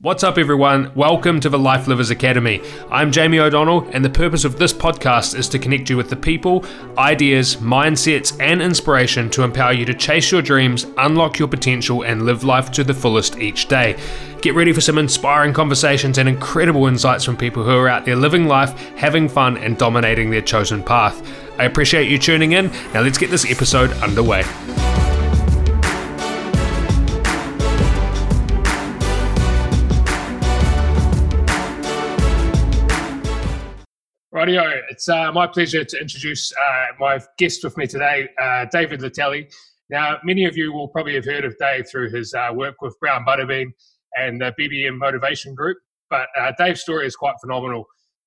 What's up, everyone? Welcome to the Life Livers Academy. I'm Jamie O'Donnell, and the purpose of this podcast is to connect you with the people, ideas, mindsets, and inspiration to empower you to chase your dreams, unlock your potential, and live life to the fullest each day. Get ready for some inspiring conversations and incredible insights from people who are out there living life, having fun, and dominating their chosen path. I appreciate you tuning in. Now, let's get this episode underway. It's uh, my pleasure to introduce uh, my guest with me today, uh, David Letele. Now, many of you will probably have heard of Dave through his uh, work with Brown Buttabean and the BBM Motivation Group, but uh, Dave's story is quite phenomenal.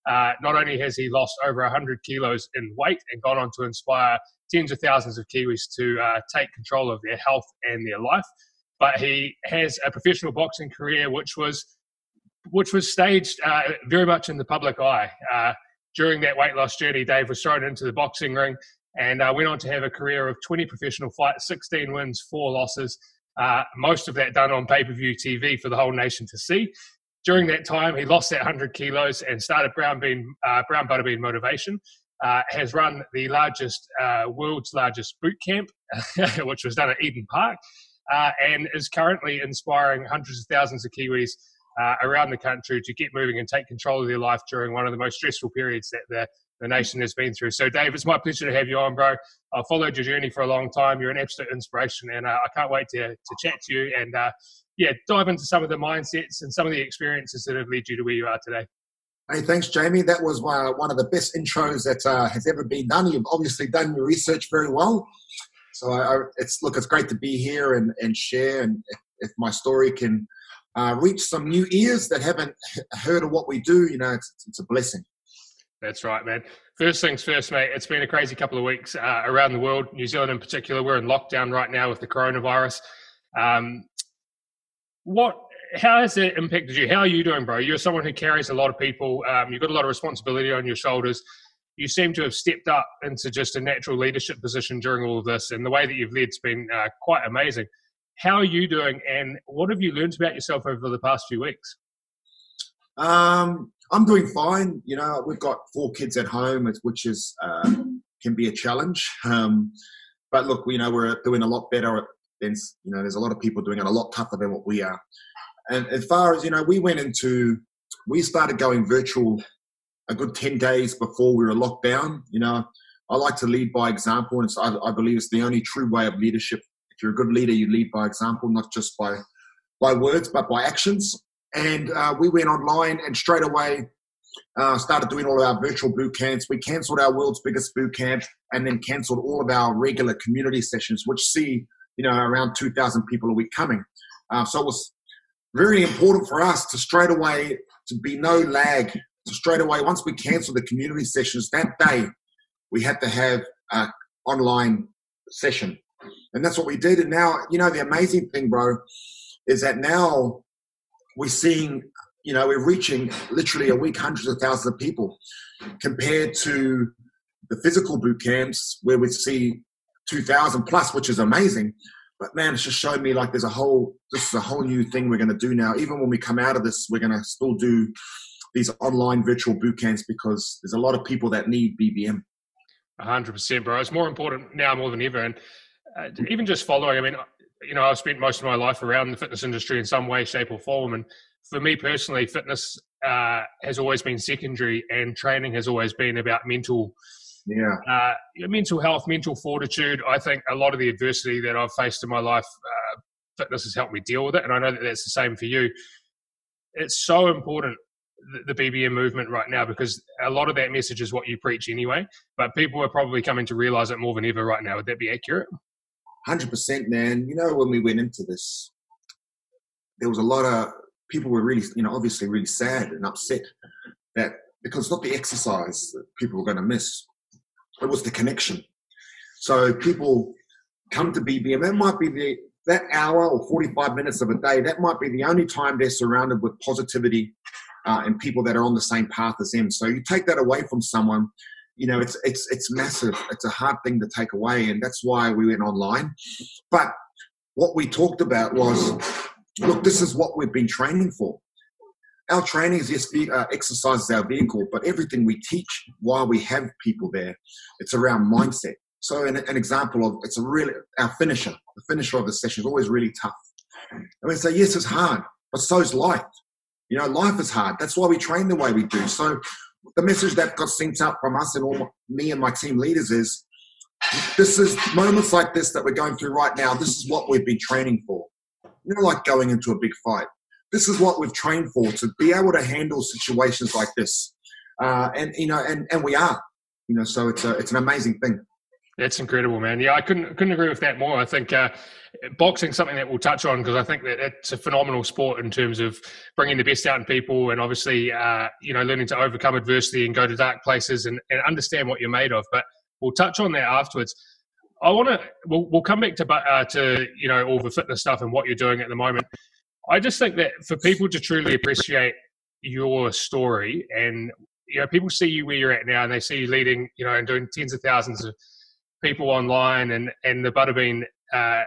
Uh, not only has he lost over 100 kilos in weight and gone on to inspire tens of thousands of Kiwis to take control of their health and their life, but he has a professional boxing career which was which was staged very much in the public eye during that weight loss journey, Dave was thrown into the boxing ring and uh, went on to have a career of 20 professional fights, 16 wins, four losses, uh, most of that done on pay per view TV for the whole nation to see. During that time, he lost that 100 kilos and started Brown, Bean, uh, Brown Buttabean Motivation. Uh, has run the largest, uh, world's largest boot camp, which was done at Eden Park, uh, and is currently inspiring hundreds of thousands of Kiwis uh, around the country to get moving and take control of their life during one of the most stressful periods that the, the nation has been through. So, Dave, it's my pleasure to have you on, bro. I've followed your journey for a long time. You're an absolute inspiration, and uh, I can't wait to, to chat to you and, uh, yeah, dive into some of the mindsets and some of the experiences that have led you to where you are today. Hey, thanks, Jamie. That was one of the best intros that uh, has ever been done. You've obviously done your research very well. So, I, I, it's look, it's great to be here and, and share. And if my story can uh, reach some new ears that haven't heard of what we do, you know, it's, it's a blessing. That's right, man. First things first, mate. It's been a crazy couple of weeks uh, around the world, New Zealand in particular. We're in lockdown right now with the coronavirus. Um, what? How has it impacted you? How are you doing, bro? You're someone who carries a lot of people. Um, you've got a lot of responsibility on your shoulders. You seem to have stepped up into just a natural leadership position during all of this, and the way that you've led's been uh, quite amazing. How are you doing, and what have you learned about yourself over the past few weeks? Um, I'm doing fine. You know, we've got four kids at home, which is uh, can be a challenge. Um, but look, you know, we're doing a lot better than you know. There's a lot of people doing it a lot tougher than what we are. And as far as you know, we went into we started going virtual a good ten days before we were locked down. You know, I like to lead by example, and I, I believe it's the only true way of leadership you're a good leader, you lead by example, not just by by words, but by actions. And uh, we went online and straight away uh, started doing all of our virtual boot camps. We cancelled our world's biggest boot camp and then cancelled all of our regular community sessions, which see you know around 2,000 people a week coming. Uh, so it was very important for us to straight away to be no lag. To straight away, once we cancelled the community sessions that day, we had to have an online session and that's what we did. And now, you know, the amazing thing, bro, is that now we're seeing, you know, we're reaching literally a week hundreds of thousands of people compared to the physical boot camps where we see 2,000 plus, which is amazing. But man, it's just showing me like there's a whole, this is a whole new thing we're going to do now. Even when we come out of this, we're going to still do these online virtual boot camps because there's a lot of people that need BBM. 100%, bro. It's more important now more than ever. And uh, even just following, I mean, you know, I've spent most of my life around the fitness industry in some way, shape, or form. And for me personally, fitness uh, has always been secondary, and training has always been about mental, yeah, uh, mental health, mental fortitude. I think a lot of the adversity that I've faced in my life, uh, fitness has helped me deal with it, and I know that that's the same for you. It's so important the BBM movement right now because a lot of that message is what you preach anyway, but people are probably coming to realize it more than ever right now. Would that be accurate? Hundred percent, man. You know, when we went into this, there was a lot of people were really, you know, obviously really sad and upset that because not the exercise that people were going to miss, it was the connection. So people come to BBM. That might be the that hour or 45 minutes of a day. That might be the only time they're surrounded with positivity uh, and people that are on the same path as them. So you take that away from someone, you know, it's it's it's massive. It's a hard thing to take away, and that's why we went online. But what we talked about was, look, this is what we've been training for. our training is yes, uh, exercise is our vehicle, but everything we teach while we have people there, it's around mindset. So an, an example of it's a really our finisher, the finisher of the session is always really tough. And we say yes, it's hard, but so is life. You know, life is hard. That's why we train the way we do. So the message that got sent out from us and all me and my team leaders is this is moments like this that we're going through right now. This is what we've been training for. You know, like going into a big fight. This is what we've trained for to be able to handle situations like this. Uh, and you know, and and we are. You know, so it's a it's an amazing thing. That's incredible, man. Yeah, I couldn't couldn't agree with that more. I think uh, boxing something that we'll touch on because I think that it's a phenomenal sport in terms of bringing the best out in people and obviously uh, you know learning to overcome adversity and go to dark places and, and understand what you're made of. But we'll touch on that afterwards. I want to we'll, we'll come back to uh, to you know all the fitness stuff and what you're doing at the moment. I just think that for people to truly appreciate your story and you know people see you where you're at now and they see you leading you know and doing tens of thousands of people online and and the Buttabean uh,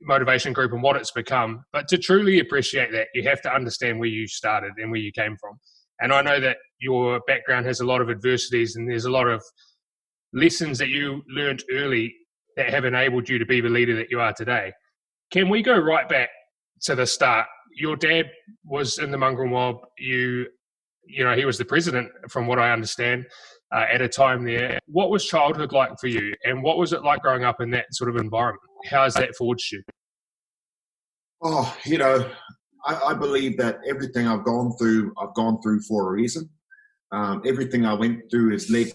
motivation group and what it's become. But to truly appreciate that, you have to understand where you started and where you came from. And I know that your background has a lot of adversities and there's a lot of lessons that you learned early that have enabled you to be the leader that you are today. Can we go right back to the start? Your dad was in the mongrel mob. You, you know, he was the president, from what I understand uh, at a time there. What was childhood like for you, and what was it like growing up in that sort of environment? How has that forged you? Oh, you know, I, I believe that everything I've gone through, I've gone through for a reason. Um, everything I went through has led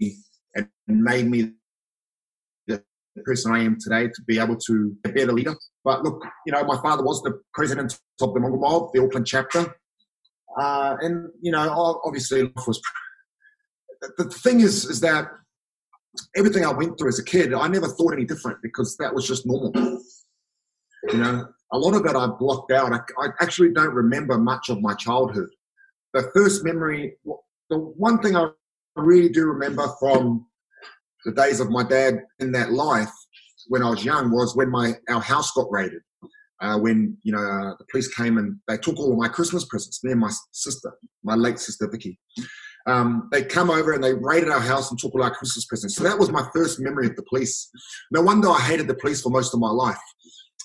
me and made me the person I am today to be able to be a better leader. But look, you know, my father was the president of the Mongrel Mob, the Auckland chapter. Uh, and you know, obviously, life was. The thing is, is that everything I went through as a kid, I never thought any different because that was just normal. You know, a lot of it I blocked out. I, I actually don't remember much of my childhood. The first memory, the one thing I really do remember from the days of my dad in that life when I was young was when my our house got raided uh, when you know uh, the police came and they took all of my Christmas presents. Me and my sister, my late sister Vicky, um, they come over and they raided our house and took all our Christmas presents. So that was my first memory of the police. No wonder I hated the police for most of my life.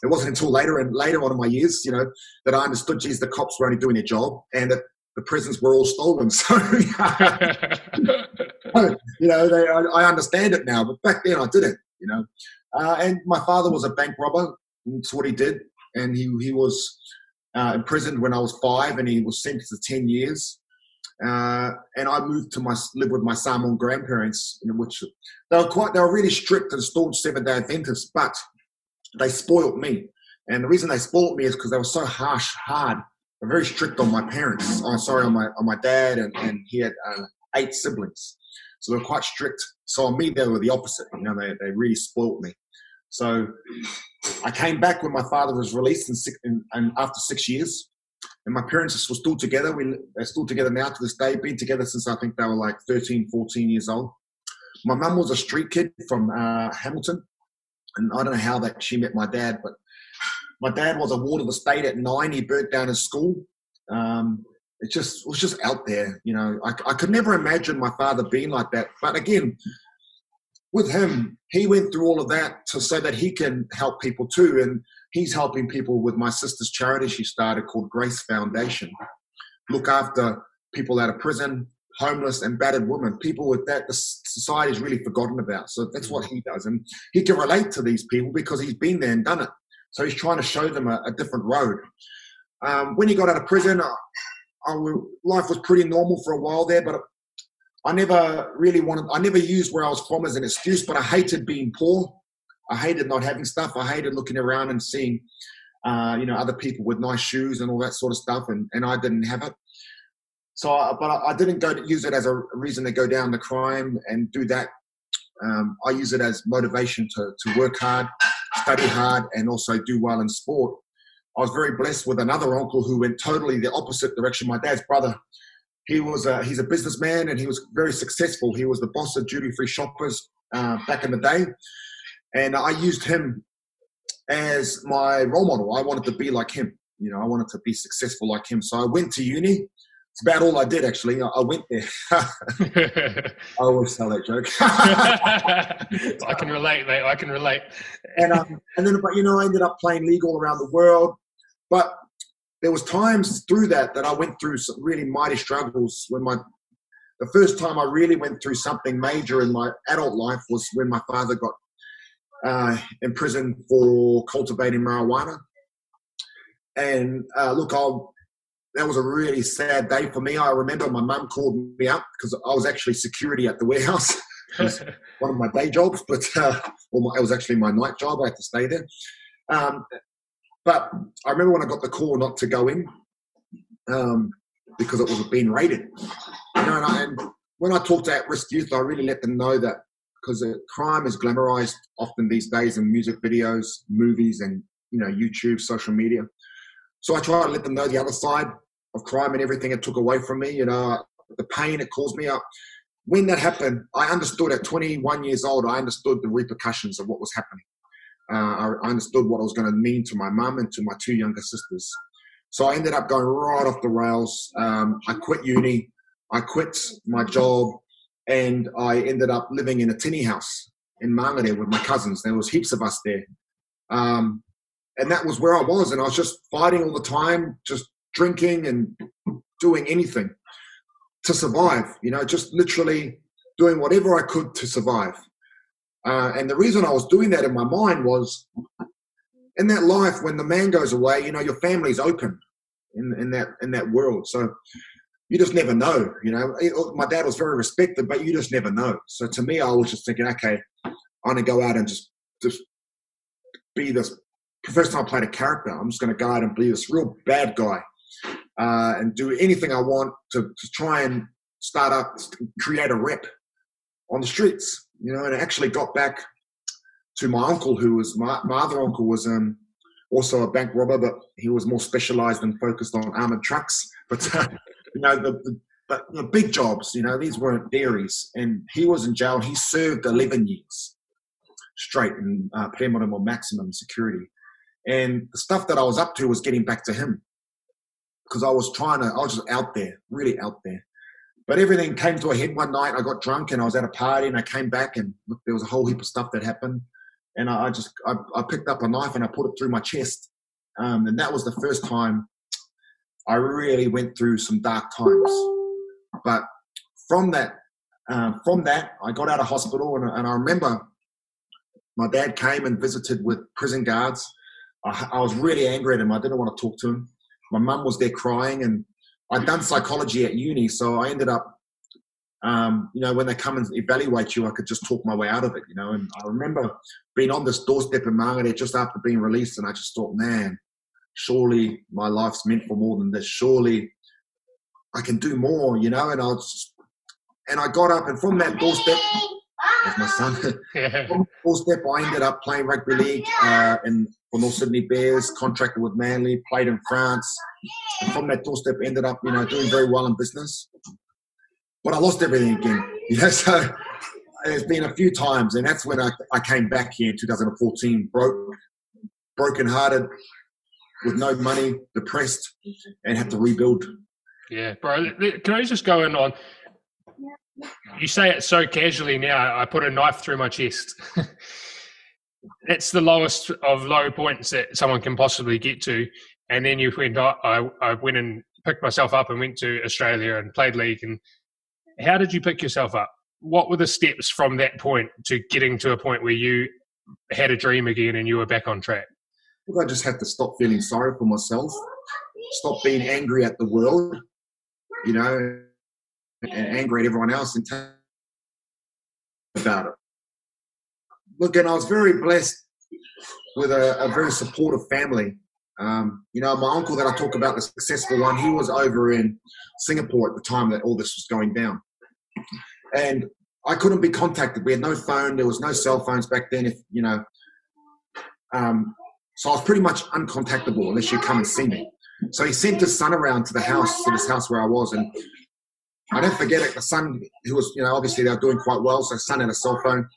It wasn't until later and later on in my years, you know, that I understood. Geez, the cops were only doing their job, and that the presents were all stolen. So, you know, they, I, I, understand it now, but back then I didn't. You know, uh, and my father was a bank robber. That's what he did and he he was uh, imprisoned when I was five, and he was sentenced to ten years. Uh, and I moved to my live with my Samoan grandparents, in which they were quite they were really strict and staunch Seventh Day Adventists, but they spoiled me. And the reason they spoiled me is because they were so harsh, hard, they're very strict on my parents. Oh, sorry, on my on my dad, and, and he had uh, eight siblings, so they were quite strict. So on me, they were the opposite. You know, they they really spoiled me. So I came back when my father was released in six, and after six years. And my parents were still together. We, they're still together now to this day, been together since I think they were like 13, 14 years old. My mum was a street kid from uh, Hamilton. And I don't know how that she met my dad, but my dad was a ward of the state at nine. He burnt down his school. Um, it just it was just out there, you know. I, I could never imagine my father being like that. But again, with him, he went through all of that to so that he can help people too. And he's helping people with my sister's charity she started called Grace Foundation. Look after people out of prison, homeless and battered women, people with that the society's really forgotten about. So that's what he does. And he can relate to these people because he's been there and done it. So he's trying to show them a, a different road. Um, when he got out of prison, I, life was pretty normal for a while there, but I never really wanted, I never used where I was from as an excuse, but I hated being poor. I hated not having stuff. I hated looking around and seeing, uh, you know, other people with nice shoes and all that sort of stuff, and, and I didn't have it. So, I, but I, didn't go to use it as a reason to go down the crime and do that. Um, I use it as motivation to, to work hard, study hard, and also do well in sport. I was very blessed with another uncle who went totally the opposite direction. My dad's brother he was a, he's a businessman and he was very successful. He was the boss of duty free shoppers uh, back in the day, and I used him as my role model. I wanted to be like him. You know, I wanted to be successful like him. So I went to uni. It's about all I did actually. I, I went there. I always tell that joke. I can relate, mate. I can relate. and um, and then, but you know, I ended up playing league all around the world. But there was times through that that I went through some really mighty struggles when my the first time I really went through something major in my adult life was when my father got uh, in prison for cultivating marijuana. And uh, look, I'll, that was a really sad day for me. I remember my mum called me up because I was actually security at the warehouse. one of my day jobs, but uh, well, my, it was actually my night job. I had to stay there. Um, but I remember when I got the call not to go in um, because it was being raided. You know, and, I, and when I talk to at-risk youth, I really let them know that because crime is glamorized often these days in music videos, movies, and you know YouTube, social media. So I try to let them know the other side of crime and everything it took away from me. You know, the pain it caused me. Up when that happened, I understood at 21 years old. I understood the repercussions of what was happening. Uh, I understood what it was going to mean to my mum and to my two younger sisters. So I ended up going right off the rails. Um, I quit uni. I quit my job, and I ended up living in a tinny house in Mangere with my cousins. There was heaps of us there, um, and that was where I was. And I was just fighting all the time, just drinking and doing anything to survive. You know, just literally doing whatever I could to survive. Uh, and the reason I was doing that in my mind was in that life, when the man goes away, you know, your family's open in, in that in that world. So you just never know. You know, my dad was very respected, but you just never know. So to me, I was just thinking, okay, I'm gonna go out and just just be this. First time I played a character, I'm just gonna go out and be this real bad guy uh, and do anything I want to, to try and start up, create a rep on the streets you know, and I actually got back to my uncle, who was my, my other uncle was um, also a bank robber, but he was more specialized and focused on armored trucks. But uh, you know, the, the, but the big jobs, you know, these weren't dairies, and he was in jail. He served 11 years straight in uh, or maximum security, and the stuff that I was up to was getting back to him because I was trying to. I was just out there, really out there. But everything came to a head one night. I got drunk and I was at a party and I came back and there was a whole heap of stuff that happened. And I, I just I, I, picked up a knife and I put it through my chest. Um, and that was the first time I really went through some dark times. But from that, uh, from that, I got out of hospital and, and, I remember my dad came and visited with prison guards. I, I was really angry at him. I didn't want to talk to him. My mum was there crying and I'd done psychology at uni, so I ended up, um, you know, when they come and evaluate you, I could just talk my way out of it, you know. And I remember being on this doorstep in Mangere just after being released, and I just thought, man, surely my life's meant for more than this. Surely I can do more, you know. And I was, and I got up, and from that doorstep, my son. from doorstep, I ended up playing rugby league uh, in for North Sydney Bears, contracted with Manly, played in France. And from that doorstep, ended up, you know, doing very well in business. But I lost everything again. You know, so there's been a few times, and that's when I, I came back here in 2014, broke, broken-hearted, with no money, depressed, and had to rebuild. Yeah, bro. Can I just go in on? You say it so casually now. I put a knife through my chest. it's the lowest of low points that someone can possibly get to. And then you went, oh, I, I went and picked myself up and went to Australia and played league. And how did you pick yourself up? What were the steps from that point to getting to a point where you had a dream again and you were back on track? I just had to stop feeling sorry for myself, stop being angry at the world, you know, and angry at everyone else and tell about it look, and I was very blessed with a, a very supportive family. Um, you know, my uncle that I talk about, the successful one, he was over in Singapore at the time that all this was going down. And I couldn't be contacted. We had no phone. There was no cell phones back then. If you know, um, so I was pretty much uncontactable unless you come and see me. So he sent his son around to the house, to this house where I was, and I don't forget it. The son, who was, you know, obviously they were doing quite well, so son had a cell phone.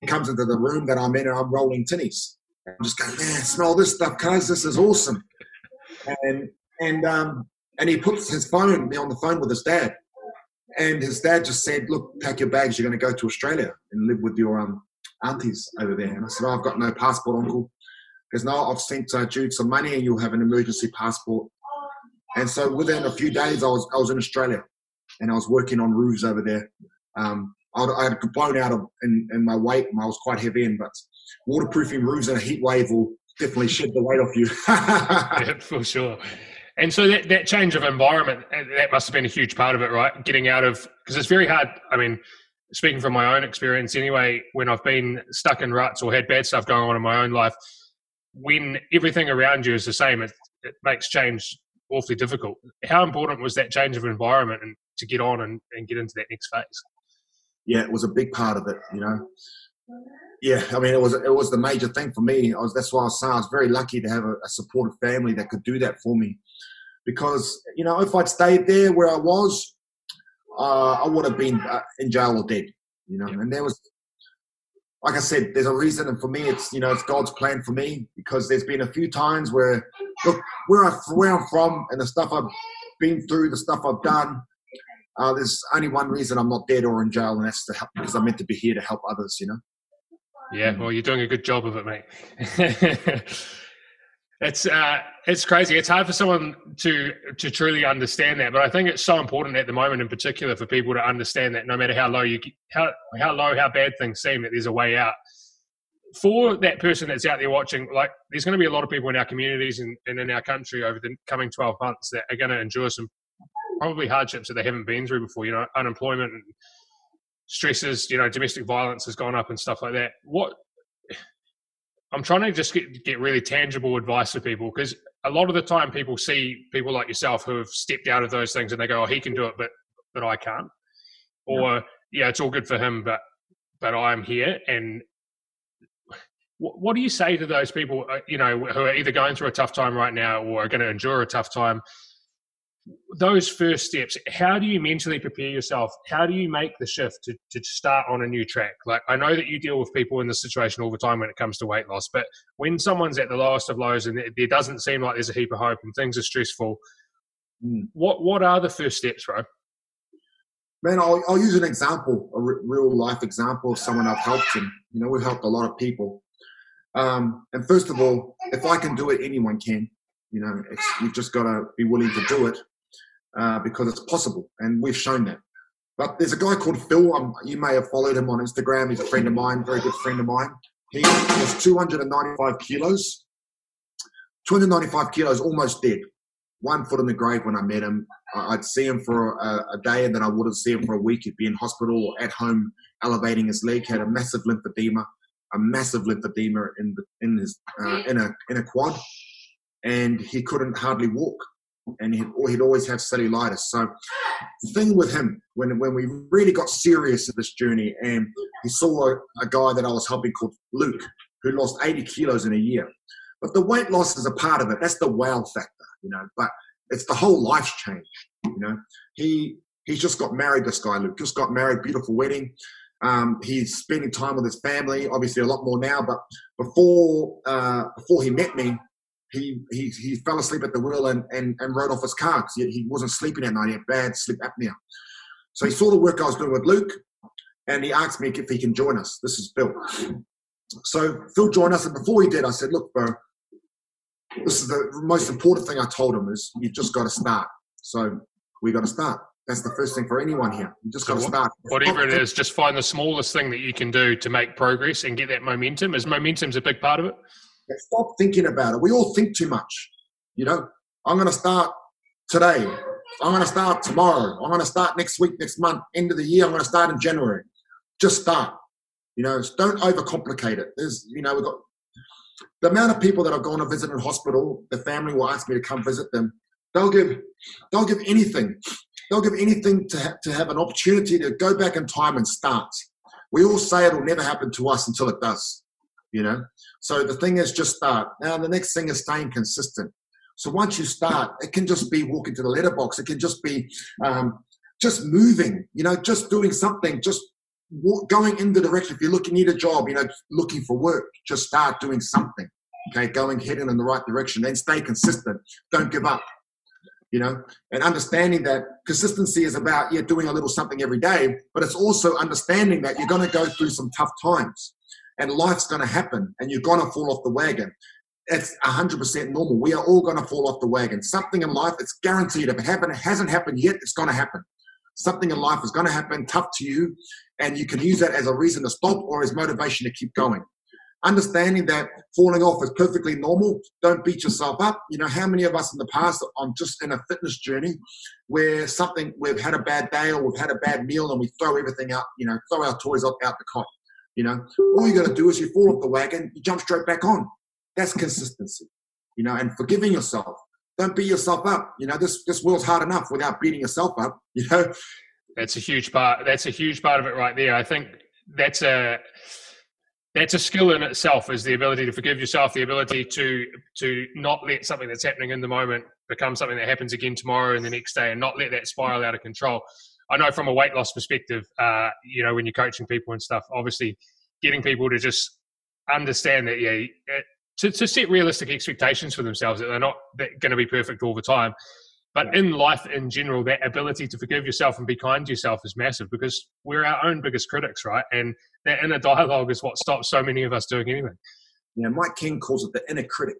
He comes into the room that I'm in and I'm rolling tinnies. I'm just going, man, smell this stuff, guys. This is awesome. and and um, and he puts his phone me on the phone with his dad, and his dad just said, "Look, pack your bags. You're going to go to Australia and live with your um, aunties over there." And I said, oh, "I've got no passport, uncle." Because now I've sent uh, Jude some money, and you'll have an emergency passport. And so within a few days, I was I was in Australia, and I was working on roofs over there. Um, I, I had blown out of in, in my weight, and I was quite heavy in, but waterproofing roofs in a heat wave will definitely shed the weight off you. yeah, for sure. And so that, that change of environment, uh, that must have been a huge part of it, right? Getting out of, because it's very hard. I mean, speaking from my own experience anyway, when I've been stuck in ruts or had bad stuff going on in my own life, when everything around you is the same, it, it makes change awfully difficult. How important was that change of environment and to get on and, and get into that next phase? Yeah, it was a big part of it, you know. Yeah, I mean, it was it was the major thing for me. I was that's why I was saying I was very lucky to have a, a supportive family that could do that for me, because you know if I'd stayed there where I was, uh, I would have been uh, in jail or dead. You know, yeah. and there was, like I said, there's a reason, and for me, it's you know it's God's plan for me because there's been a few times where look where I where I'm from and the stuff I've been through, the stuff I've done. Uh, there's only one reason I'm not dead or in jail, and that's to help because I'm meant to be here to help others. You know. Yeah, well, you're doing a good job of it, mate. it's uh, it's crazy. It's hard for someone to to truly understand that, but I think it's so important at the moment, in particular, for people to understand that no matter how low you how how low how bad things seem, that there's a way out. For that person that's out there watching, like there's going to be a lot of people in our communities and, and in our country over the coming 12 months that are going to endure some probably hardships that they haven't been through before. You know, unemployment and stresses, you know, domestic violence has gone up and stuff like that. What I'm trying to just get, get really tangible advice for people because a lot of the time people see people like yourself who have stepped out of those things and they go, "Oh, he can do it, but but I can't," or yeah, yeah it's all good for him, but but I'm here. And what, what do you say to those people, uh, you know, who are either going through a tough time right now or are going to endure a tough time? Those first steps how do you mentally prepare yourself? How do you make the shift to, to start on a new track? Like i know that you deal with people in this situation all the time when it comes to weight loss but when someone's at the lowest of lows and there doesn't seem like there's a heap of hope and things are stressful mm. what what are the first steps bro? Man i'll, I'll use an example a real life example of someone i've helped and you know we've helped a lot of people. Um, and first of all if i can do it anyone can. You know you've just got to be willing to do it uh, because it's possible, and we've shown that. But there's a guy called Phil. Um, you may have followed him on Instagram. He's a friend of mine, very good friend of mine. He was 295 kilos. 295 kilos, almost dead. One foot in the grave when I met him. I'd see him for a, a day, and then I wouldn't see him for a week. He'd be in hospital or at home, elevating his leg. Had a massive lymphedema, a massive lymphedema in the, in his uh, in a in a quad, and he couldn't hardly walk and he'd, he'd always have cellulitis. So the thing with him, when, when we really got serious in this journey, and he saw a, a guy that I was helping called Luke, who lost 80 kilos in a year. But the weight loss is a part of it. That's the wow factor, you know. But it's the whole life change, you know. He he's just got married. This guy Luke just got married, beautiful wedding. Um, he's spending time with his family, obviously a lot more now. But before uh, before he met me, he, he, he fell asleep at the wheel and, and, and rode off his car because he, he wasn't sleeping at night. He had bad sleep apnea. So he saw the work I was doing with Luke and he asked me if he can join us. This is Phil. So Phil joined us, and before he did, I said, "Look, bro, this is the most important thing I told him is you've just got to start. So we got to start. That's the first thing for anyone here. You just so got to start. Whatever it is, just find the smallest thing that you can do to make progress and get that momentum. Is momentum's a big part of it? Stop thinking about it. We all think too much. You know, I'm going to start today. I'm going to start tomorrow. I'm going to start next week, next month, end of the year. I'm going to start in January. Just start. You know, don't overcomplicate it. There's, you know, we've got the amount of people that I've gone to visit in hospital. The family will ask me to come visit them. They'll give, they'll give anything. They'll give anything to ha- to have an opportunity to go back in time and start. We all say it'll never happen to us until it does. You know, so the thing is just start. Now the next thing is staying consistent. So once you start, it can just be walking to the letterbox. It can just be um, just moving. You know, just doing something. Just going in the direction. If you're looking, need a job. You know, looking for work. Just start doing something. okay, going heading in the right direction, then stay consistent. Don't give up. You know, and understanding that consistency is about yeah doing a little something every day, but it's also understanding that you're going to go through some tough times, and life's going to happen, and you're going to fall off the wagon. It's 100% normal. We are all going to fall off the wagon. Something in life, it's guaranteed. If it happened, it hasn't happened yet, it's going to happen. Something in life is going to happen tough to you, and you can use that as a reason to stop or as motivation to keep going understanding that falling off is perfectly normal. Don't beat yourself up. You know, how many of us in the past on just in a fitness journey where something we've had a bad day or we've had a bad meal and we throw everything out, you know, throw our toys out the cot. You know, all you got to do is you fall off the wagon, you jump straight back on. That's consistency. You know, and forgiving yourself. Don't beat yourself up. You know, this this world's hard enough without beating yourself up. You know, that's a huge part. That's a huge part of it right there. I think that's a that's a skill in itself is the ability to forgive yourself the ability to to not let something that's happening in the moment become something that happens again tomorrow and the next day and not let that spiral out of control i know from a weight loss perspective uh, you know when you're coaching people and stuff obviously getting people to just understand that yeah to, to set realistic expectations for themselves that they're not going to be perfect all the time but in life in general, that ability to forgive yourself and be kind to yourself is massive because we're our own biggest critics, right? And that inner dialogue is what stops so many of us doing anything. Yeah, Mike King calls it the inner critic.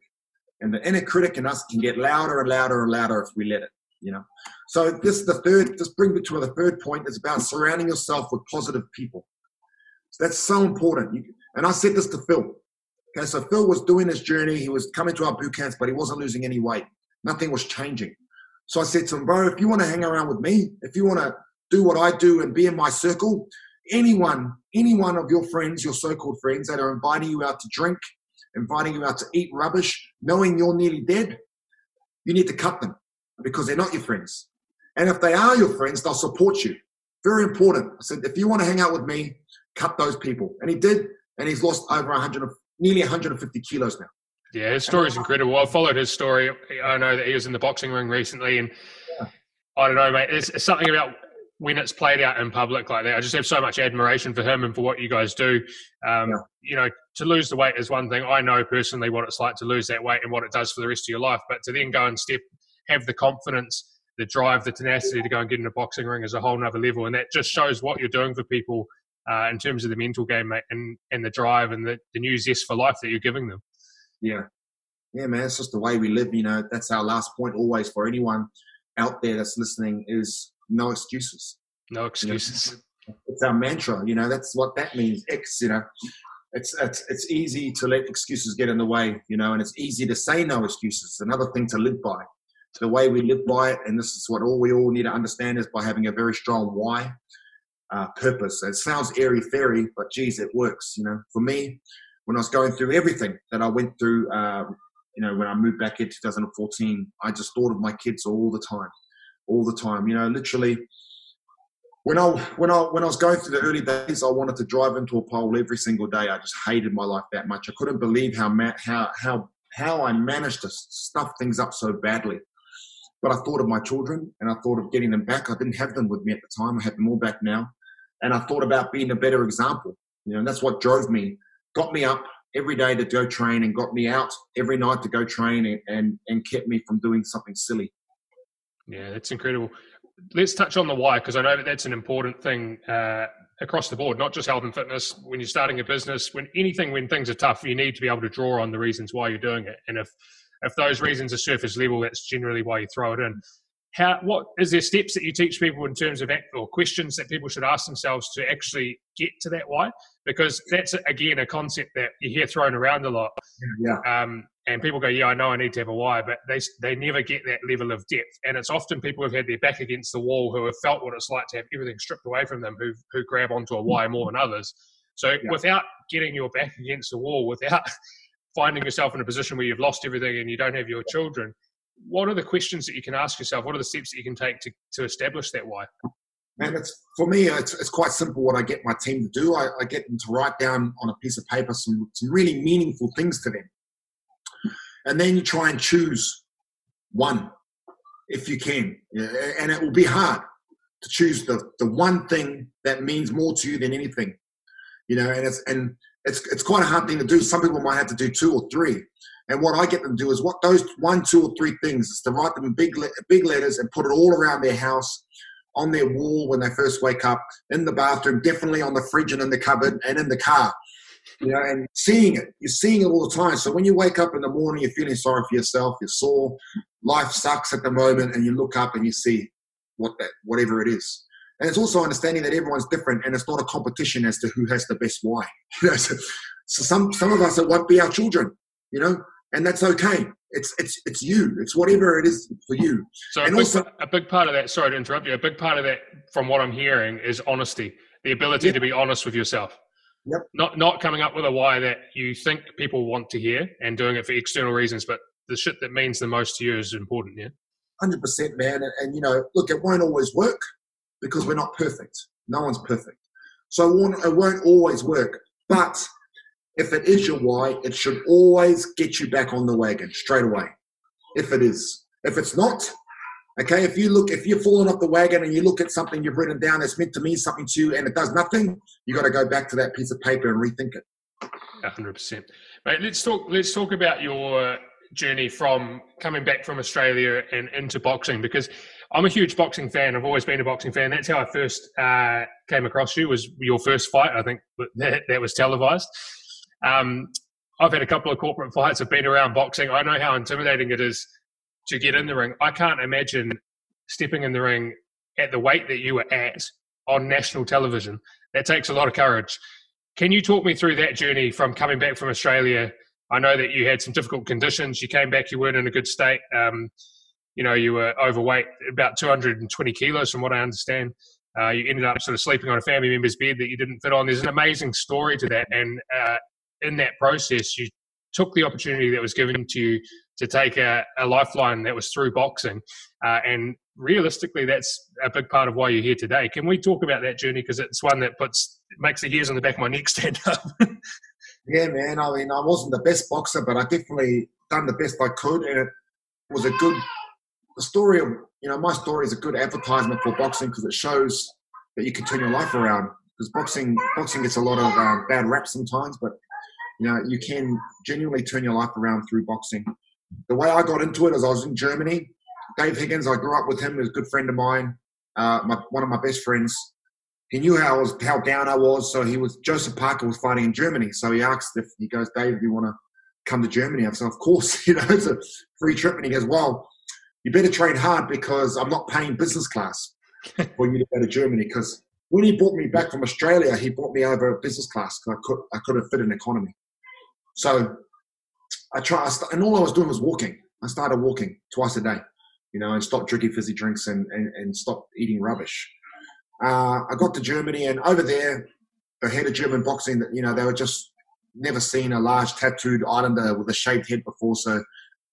And the inner critic in us can get louder and louder and louder if we let it, you know. So this the third, this brings me to the third point is about surrounding yourself with positive people. So that's so important. You, and I said this to Phil. Okay, so Phil was doing his journey. He was coming to our boot camps, but he wasn't losing any weight. Nothing was changing. So I said to him, bro, if you want to hang around with me, if you want to do what I do and be in my circle, anyone, any one of your friends, your so-called friends that are inviting you out to drink, inviting you out to eat rubbish, knowing you're nearly dead, you need to cut them because they're not your friends. And if they are your friends, they'll support you. Very important. I said, if you want to hang out with me, cut those people. And he did, and he's lost over 100, nearly 150 kilos now. Yeah, his story is incredible. I followed his story. I know that he was in the boxing ring recently, and yeah. I don't know, mate. There's something about when it's played out in public like that. I just have so much admiration for him and for what you guys do. Um, yeah. You know, to lose the weight is one thing. I know personally what it's like to lose that weight and what it does for the rest of your life. But to then go and step, have the confidence, the drive, the tenacity to go and get in a boxing ring is a whole nother level, and that just shows what you're doing for people uh, in terms of the mental game, mate, and and the drive and the, the new zest for life that you're giving them. Yeah. Yeah, man, it's just the way we live. You know, that's our last point always for anyone out there that's listening is no excuses. No excuses. You know, it's our mantra. You know, that's what that means. X, you know, it's, it's, it's easy to let excuses get in the way, you know, and it's easy to say no excuses. Another thing to live by. The way we live by it, and this is what all we all need to understand is by having a very strong why, uh, purpose. It sounds airy fairy, but geez, it works. You know, for me, when I was going through everything that I went through, uh, you know, when I moved back in 2014, I just thought of my kids all the time, all the time. You know, literally, when I when I when I was going through the early days, I wanted to drive into a pole every single day. I just hated my life that much. I couldn't believe how ma- how how how I managed to stuff things up so badly. But I thought of my children, and I thought of getting them back. I didn't have them with me at the time. I have them all back now, and I thought about being a better example. You know, and that's what drove me got me up every day to go train and got me out every night to go train and, and, and kept me from doing something silly. Yeah, that's incredible. Let's touch on the why because I know that that's an important thing uh, across the board, not just health and fitness. When you're starting a business, when anything, when things are tough, you need to be able to draw on the reasons why you're doing it. And if if those reasons are surface level, that's generally why you throw it in. How what is there steps that you teach people in terms of act or questions that people should ask themselves to actually get to that why? Because that's again a concept that you hear thrown around a lot. Yeah. Um, and people go yeah i know i need to have a why but they they never get that level of depth. And it's often people who've had their back against the wall who have felt what it's like to have everything stripped away from them who who grab onto a why more than others. So yeah. without getting your back against the wall without finding yourself in a position where you've lost everything and you don't have your children what are the questions that you can ask yourself? What are the steps that you can take to, to establish that why? Man, it's for me. It's, it's quite simple. What I get my team to do, I, I get them to write down on a piece of paper some, some really meaningful things to them, and then you try and choose one, if you can. And it will be hard to choose the the one thing that means more to you than anything, you know. And it's and it's it's quite a hard thing to do. Some people might have to do two or three. And what I get them to do is what those one, two, or three things is to write them in big big letters and put it all around their house, on their wall when they first wake up, in the bathroom, definitely on the fridge and in the cupboard and in the car. You know, and seeing it, you're seeing it all the time. So when you wake up in the morning, you're feeling sorry for yourself, you're sore, life sucks at the moment, and you look up and you see what that whatever it is. And it's also understanding that everyone's different and it's not a competition as to who has the best why. You know, so, so some some of us it won't be our children, you know, and that's okay. It's it's it's you. It's whatever it is for you. So and a big, also, a big part of that. Sorry to interrupt you. A big part of that, from what I'm hearing, is honesty. The ability to be honest with yourself. Yep. Not not coming up with a why that you think people want to hear and doing it for external reasons, but the shit that means the most to you is important. Yeah. Hundred percent, man. And, and you know, look, it won't always work because we're not perfect. No one's perfect. So it won't always work. But if it is your why, it should always get you back on the wagon straight away. If it is. If it's not, okay, if you look, if you're falling off the wagon and you look at something you've written down that's meant to mean something to you and it does nothing, you got to go back to that piece of paper and rethink it. hundred percent. Mate, let's talk. Let's talk about your journey from coming back from Australia and into boxing because I'm a huge boxing fan. I've always been a boxing fan. That's how I first uh, came across you. Was your first fight? I think that, that was televised. Um, I've had a couple of corporate fights. I've been around boxing. I know how intimidating it is to get in the ring. I can't imagine stepping in the ring at the weight that you were at on national television. That takes a lot of courage. Can you talk me through that journey from coming back from Australia? I know that you had some difficult conditions. You came back, you weren't in a good state. Um, you know, you were overweight, about 220 kilos, from what I understand. Uh, you ended up sort of sleeping on a family member's bed that you didn't fit on. There's an amazing story to that, and uh, in that process, you took the opportunity that was given to you to take a, a lifeline that was through boxing, uh, and realistically, that's a big part of why you're here today. Can we talk about that journey because it's one that puts makes the hairs on the back of my neck stand up? yeah, man. I mean, I wasn't the best boxer, but I definitely done the best I could, and it was a good the story of you know my story is a good advertisement for boxing because it shows that you can turn your life around. Because boxing boxing gets a lot of uh, bad rap sometimes, but you know you can genuinely turn your life around through boxing. The way I got into it is I was in Germany. Dave Higgins, I grew up with him. He was a good friend of mine. Uh, my, one of my best friends. He knew how I was, how down I was. So he was Joseph Parker was fighting in Germany. So he asked if he goes, Dave, do you want to come to Germany? I said, of course. You know, it's a free trip. And he goes, well, you better train hard because I'm not paying business class for you to go to Germany. Because when he brought me back from Australia, he brought me over a business class because I could I couldn't fit in economy. So I tried, and all I was doing was walking. I started walking twice a day, you know, and stopped drinking fizzy drinks and and, and stopped eating rubbish. Uh, I got to Germany, and over there, the head of German boxing, that you know, they were just never seen a large tattooed islander with a shaved head before, so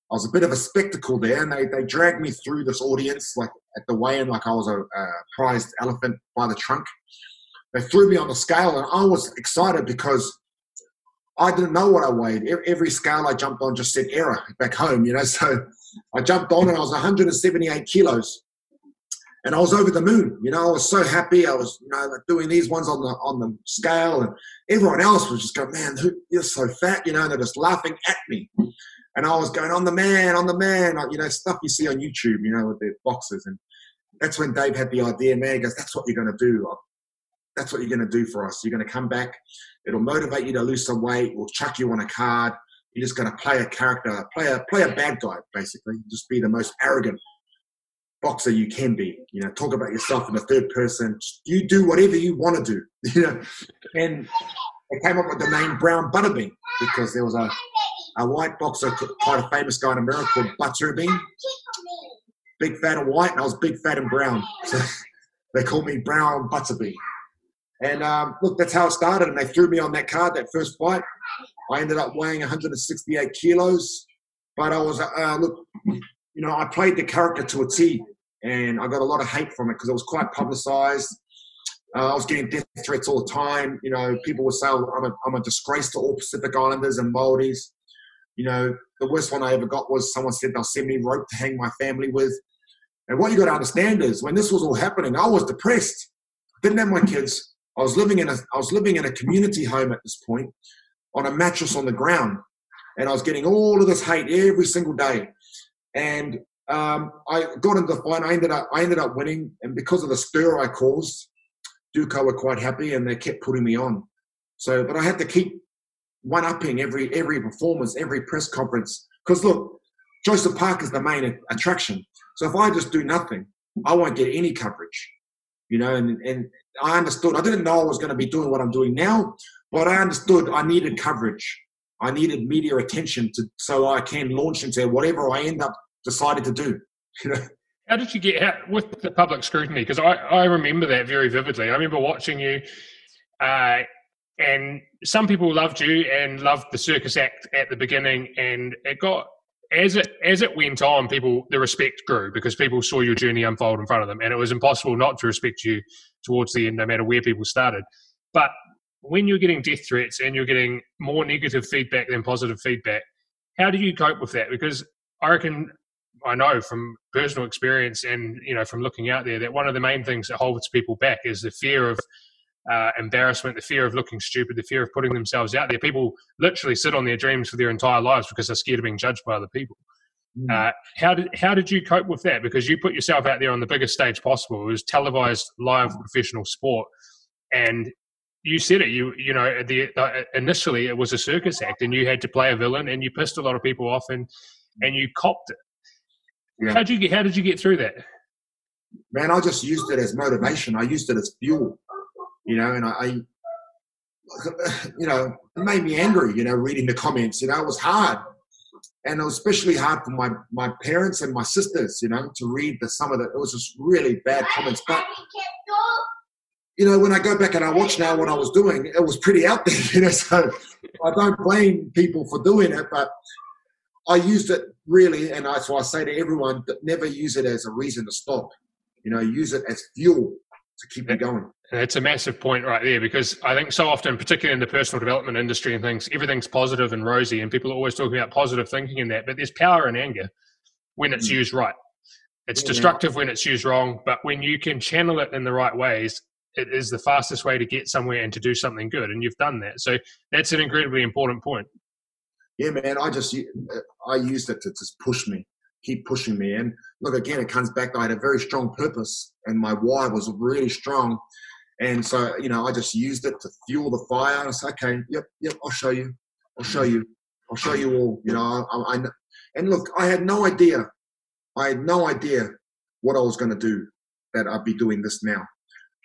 I was a bit of a spectacle there, and they, they dragged me through this audience like at the weigh-in, like I was a, a prized elephant by the trunk. They threw me on the scale, and I was excited because I didn't know what I weighed. Every scale I jumped on just said error back home, you know. So I jumped on, and I was 178 kilos, and I was over the moon. You know, I was so happy. I was, you know, like doing these ones on the on the scale, and everyone else was just going, "Man, you're so fat," you know. And they're just laughing at me and I was going on the man, on the man, like, you know, stuff you see on YouTube, you know, with the boxers. And that's when Dave had the idea, man, he goes, that's what you're going to do. That's what you're going to do for us. You're going to come back. It'll motivate you to lose some weight. We'll chuck you on a card. You're just going to play a character, play a, play a bad guy, basically. Just be the most arrogant boxer you can be. You know, talk about yourself in the third person. You do whatever you want to do. You know, and they came up with the name Brown Buttabean because there was a a white boxer, quite a famous guy in America called Butterbean. Big fat and white, and I was big fat and brown. So they called me Brown Buttabean. And um, look, that's how it started. And they threw me on that card, that first fight. I ended up weighing 168 kilos. But I was, uh, look, you know, I played the character to a T. And I got a lot of hate from it because it was quite publicized. Uh, I was getting death threats all the time. You know, people would say I'm a, I'm a disgrace to all Pacific Islanders and Maoris. You know, the worst one I ever got was someone said they'll send me rope to hang my family with. And what you got to understand is when this was all happening, I was depressed. Didn't have my kids. I was living in a I was living in a community home at this point, on a mattress on the ground, and I was getting all of this hate every single day, and um, I got into the fight. I ended up I ended up winning, and because of the stir I caused, Duco were quite happy, and they kept putting me on. So, but I had to keep one upping every every performance, every press conference. Because look, Joseph Parker is the main attraction. So if I just do nothing, I won't get any coverage. You know, and, and I understood. I didn't know I was going to be doing what I'm doing now, but I understood I needed coverage. I needed media attention to so I can launch into whatever I end up decided to do. You know. How did you get out with the public scrutiny? Because I, I remember that very vividly. I remember watching you, uh, and some people loved you and loved the circus act at the beginning, and it got as it as it went on, people the respect grew because people saw your journey unfold in front of them, and it was impossible not to respect you towards the end, no matter where people started. But when you're getting death threats and you're getting more negative feedback than positive feedback, how do you cope with that? Because I reckon I know from personal experience and you know from looking out there that one of the main things that holds people back is the fear of uh, embarrassment, the fear of looking stupid, the fear of putting themselves out there. People literally sit on their dreams for their entire lives because they're scared of being judged by other people. Mm. Uh, how did how did you cope with that? Because you put yourself out there on the biggest stage possible. It was televised live professional sport, and you said it. You you know the, the, initially it was a circus act, and you had to play a villain, and you pissed a lot of people off, and and you copped it. Yeah. How did you get How did you get through that? Man, I just used it as motivation. I used it as fuel, you know, and I, I you know, it made me angry. You know, reading the comments. You know, it was hard, and it was especially hard for my my parents and my sisters. You know, to read the some of the it was just really bad comments, but you know, when I go back and I watch now what I was doing, it was pretty out there, you know, so I don't blame people for doing it, but I used it really, and that's why I say to everyone that never use it as a reason to stop. You know, use it as fuel to keep you going. It's a massive point right there because I think so often, particularly in the personal development industry and things, everything's positive and rosy, and people are always talking about positive thinking in that. But there's power in anger when it's mm. used right. It's yeah, destructive when it's used wrong, but when you can channel it in the right ways, it is the fastest way to get somewhere and to do something good. And you've done that. So that's an incredibly important point. Yeah, man. I just I used it to just push me, keep pushing me. And look, again, it comes back. I had a very strong purpose, and my why was really strong. And so, you know, I just used it to fuel the fire. I said, okay, yep, yep, I'll show you. I'll show you. I'll show you all. You know, I, I and look, I had no idea. I had no idea what I was going to do. That I'd be doing this now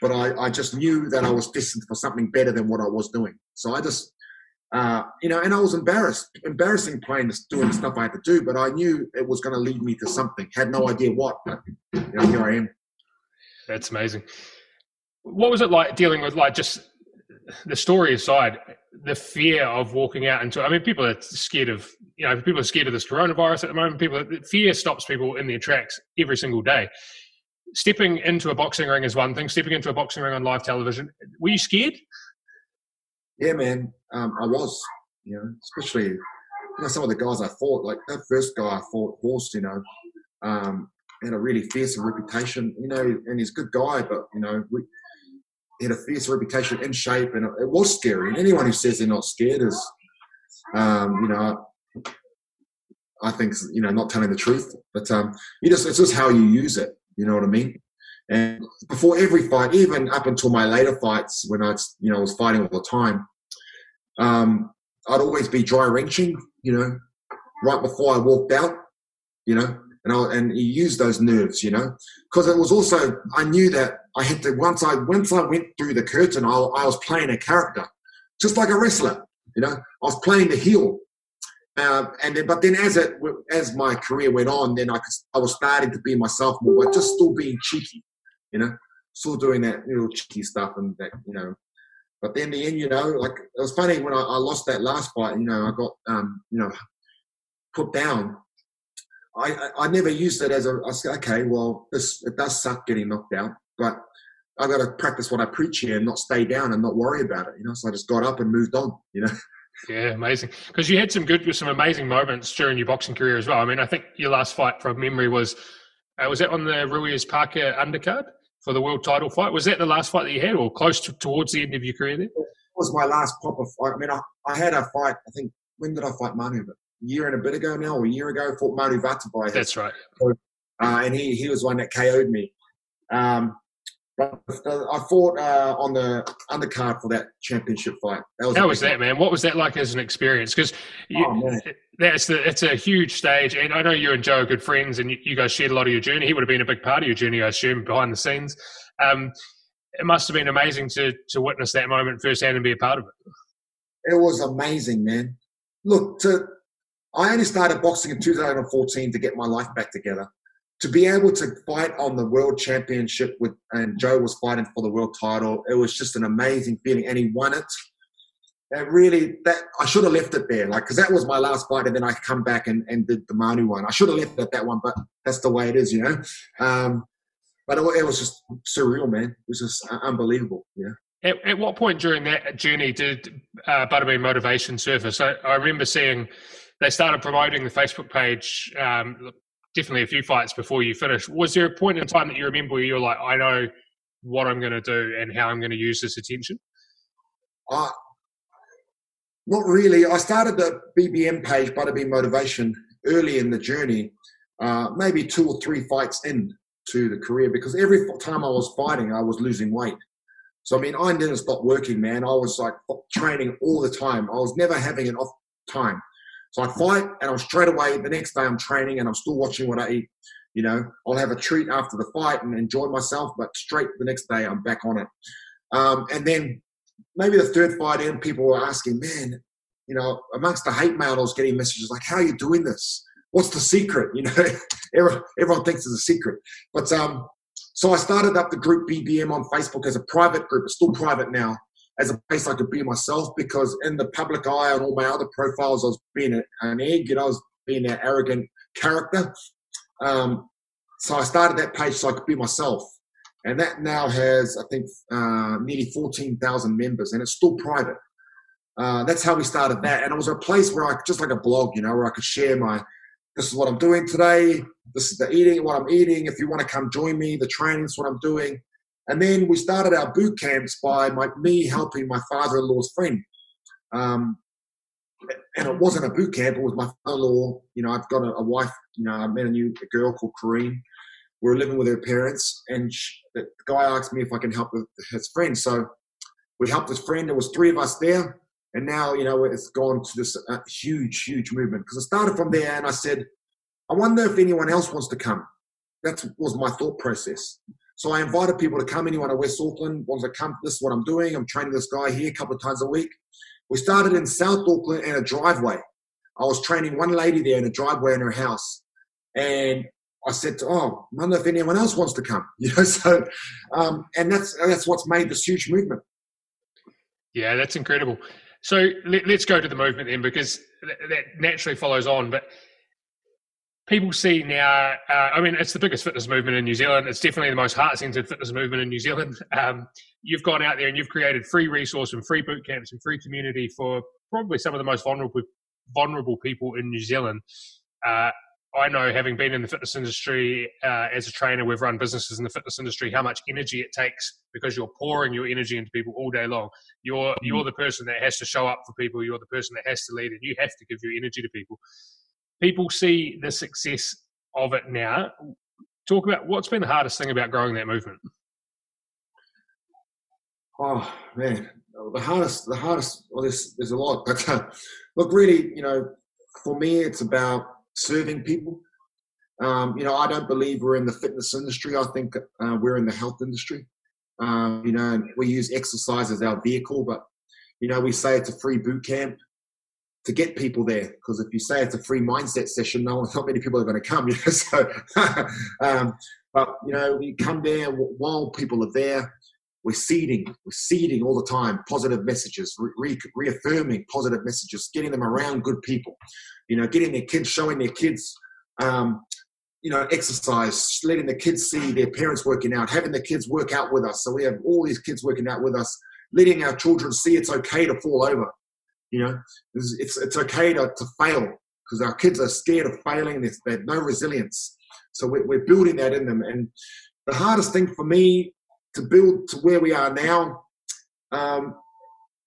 but I, I just knew that I was destined for something better than what I was doing. So I just, uh, you know, and I was embarrassed, embarrassing playing this, doing the stuff I had to do, but I knew it was going to lead me to something. Had no idea what, but you know, here I am. That's amazing. What was it like dealing with like just the story aside, the fear of walking out into? I mean, people are scared of you know, people are scared of this coronavirus at the moment. People, fear stops people in their tracks every single day stepping into a boxing ring is one thing. Stepping into a boxing ring on live television, were you scared? Yeah, man, um, I was. You know, especially you know some of the guys I fought. Like that first guy I fought, Horst. You know, um, had a really fearsome reputation. You know, and he's a good guy, but you know, we, he had a fierce reputation in shape, and it, was scary. And anyone who says they're not scared is, um, you know, I think you know not telling the truth. But um, you just it's just how you use it. You know what I mean? And before every fight, even up until my later fights, when I, you know, was fighting all the time, um, I'd always be dry wrenching, you know, right before I walked out, you know, and I and he used those nerves, you know, because it was also I knew that I had to once I once I went through the curtain, I, I was playing a character, just like a wrestler, you know, I was playing the heel, uh, and then, but then as it as my career went on, then I could, I was starting to be myself more, but just still being cheeky, you know, still doing that little cheeky stuff and that, you know. But then the end, you know, like it was funny when I, I lost that last fight. You know, I got um, you know put down. I, I, I never used it as a. I said, okay, well, this it does suck getting knocked out, but I've got to practice what I preach here and not stay down and not worry about it. You know, so I just got up and moved on. You know. Yeah, amazing. Because you had some good, some amazing moments during your boxing career as well. I mean, I think your last fight from memory was, uh, was that on the Ruiz Parker undercard? for the world title fight. Was that the last fight that you had, or close to, towards the end of your career? There it was my last proper fight. I mean, I, I had a fight. I think when did I fight Manu? A year and a bit ago now, or a year ago, fought Manu Vatuvei. That's right. uh, and he he was one that KO'd me. Um, but I fought uh, on the undercard for that championship fight. That was How was that, man? What was that like as an experience? Because oh, that's the it's a huge stage, and I know you and Joe are good friends, and you, you, guys shared a lot of your journey. He would have been a big part of your journey, I assume, behind the scenes. Um, it must have been amazing to to witness that moment firsthand and be a part of it. It was amazing, man. Look, to I only started boxing in 2014 to get my life back together to be able to fight on the world championship with and Joe was fighting for the world title, it was just an amazing feeling, and he won it. It really that I should have left it there, like because that was my last fight, and then I come back and, and did the Manu one. I should have left it at that one, but that's the way it is, you know. Um, but it, it, was just surreal, man. It was just unbelievable, know. At, at what point during that journey did uh, Buttabean Motivation surface? I, I remember seeing they started promoting the Facebook page um, definitely a few fights before you finish. Was there a point in time that you remember where you're like, I know what I'm going to do and how I'm going to use this attention? Uh, not really. I started the BBM page, Buttabean Motivation, early in the journey, uh, maybe two or three fights in to the career because every time I was fighting, I was losing weight. So, I mean, I didn't stop working, man. I was like training all the time. I was never having an off time. So I fight and I'm straight away the next day I'm training and I'm still watching what I eat. You know, I'll have a treat after the fight and enjoy myself, but straight the next day I'm back on it. Um, and then maybe the third fight in, people were asking, man, you know, amongst the hate mail, I was getting messages like, how are you doing this? What's the secret? You know, everyone, thinks it's a secret. But um, so I started up the group BBM on Facebook as a private group. It's still private now as a place I could be myself because in the public eye and all my other profiles, I was being an egg and I was being an arrogant character. Um, so I started that page so I could be myself. And that now has, I think, uh, nearly 14,000 members and it's still private. Uh, that's how we started that. And it was a place where I, just like a blog, you know, where I could share my, this is what I'm doing today. This is the eating, what I'm eating. If you want to come join me, the training is what I'm doing. And then we started our boot camps by my, me helping my father-in-law's friend. Um, and it wasn't a boot camp; it was my father-in-law. You know, I've got a, a wife. You know, I met a new a girl called Corrine. We are living with her parents, and she, the guy asked me if I can help with his friend. So we helped his friend. There was three of us there, and now you know it's gone to this uh, huge, huge movement. Because I started from there, and I said, I wonder if anyone else wants to come. That was my thought process. So I invited people to come. Anyone in West Auckland wants to come. This is what I'm doing. I'm training this guy here a couple of times a week. We started in South Auckland in a driveway. I was training one lady there in a driveway in her house, and I said, to, "Oh, I wonder if anyone else wants to come." You know, so um, and that's that's what's made this huge movement. Yeah, that's incredible. So let, us go to the movement then, because that naturally follows on. But people see now, uh, I mean, it's the biggest fitness movement in New Zealand. It's definitely the most heart centered fitness movement in New Zealand. Um, you've gone out there and you've created free resource and free boot camps and free community for probably some of the most vulnerable, vulnerable people in New Zealand. Uh, I know, having been in the fitness industry uh, as a trainer, we've run businesses in the fitness industry. How much energy it takes because you're pouring your energy into people all day long. You're you're the person that has to show up for people. You're the person that has to lead, and you have to give your energy to people people see the success of it now. Talk about what's been the hardest thing about growing that movement. Oh man, the hardest, the hardest. Well, there's there's a lot, but uh, look, really, you know, for me, it's about serving people. Um, you know, I don't believe we're in the fitness industry. I think uh, we're in the health industry. Um, you know, we use exercise as our vehicle, but you know, we say it's a free boot camp to get people there. Because if you say it's a free mindset session, no, not many people are going to come. You know, so, um, but you know, we come there while people are there. We're seeding, we're seeding all the time positive messages, re- reaffirming positive messages, getting them around good people. You know, getting their kids, showing their kids, um, you know, exercise, letting the kids see their parents working out, having the kids work out with us. So we have all these kids working out with us, letting our children see it's okay to fall over you know, it's, it's, it's okay to, to fail because our kids are scared of failing. They have no resilience. So we're, we're building that in them. And, the hardest thing for me to build to where we are now, um,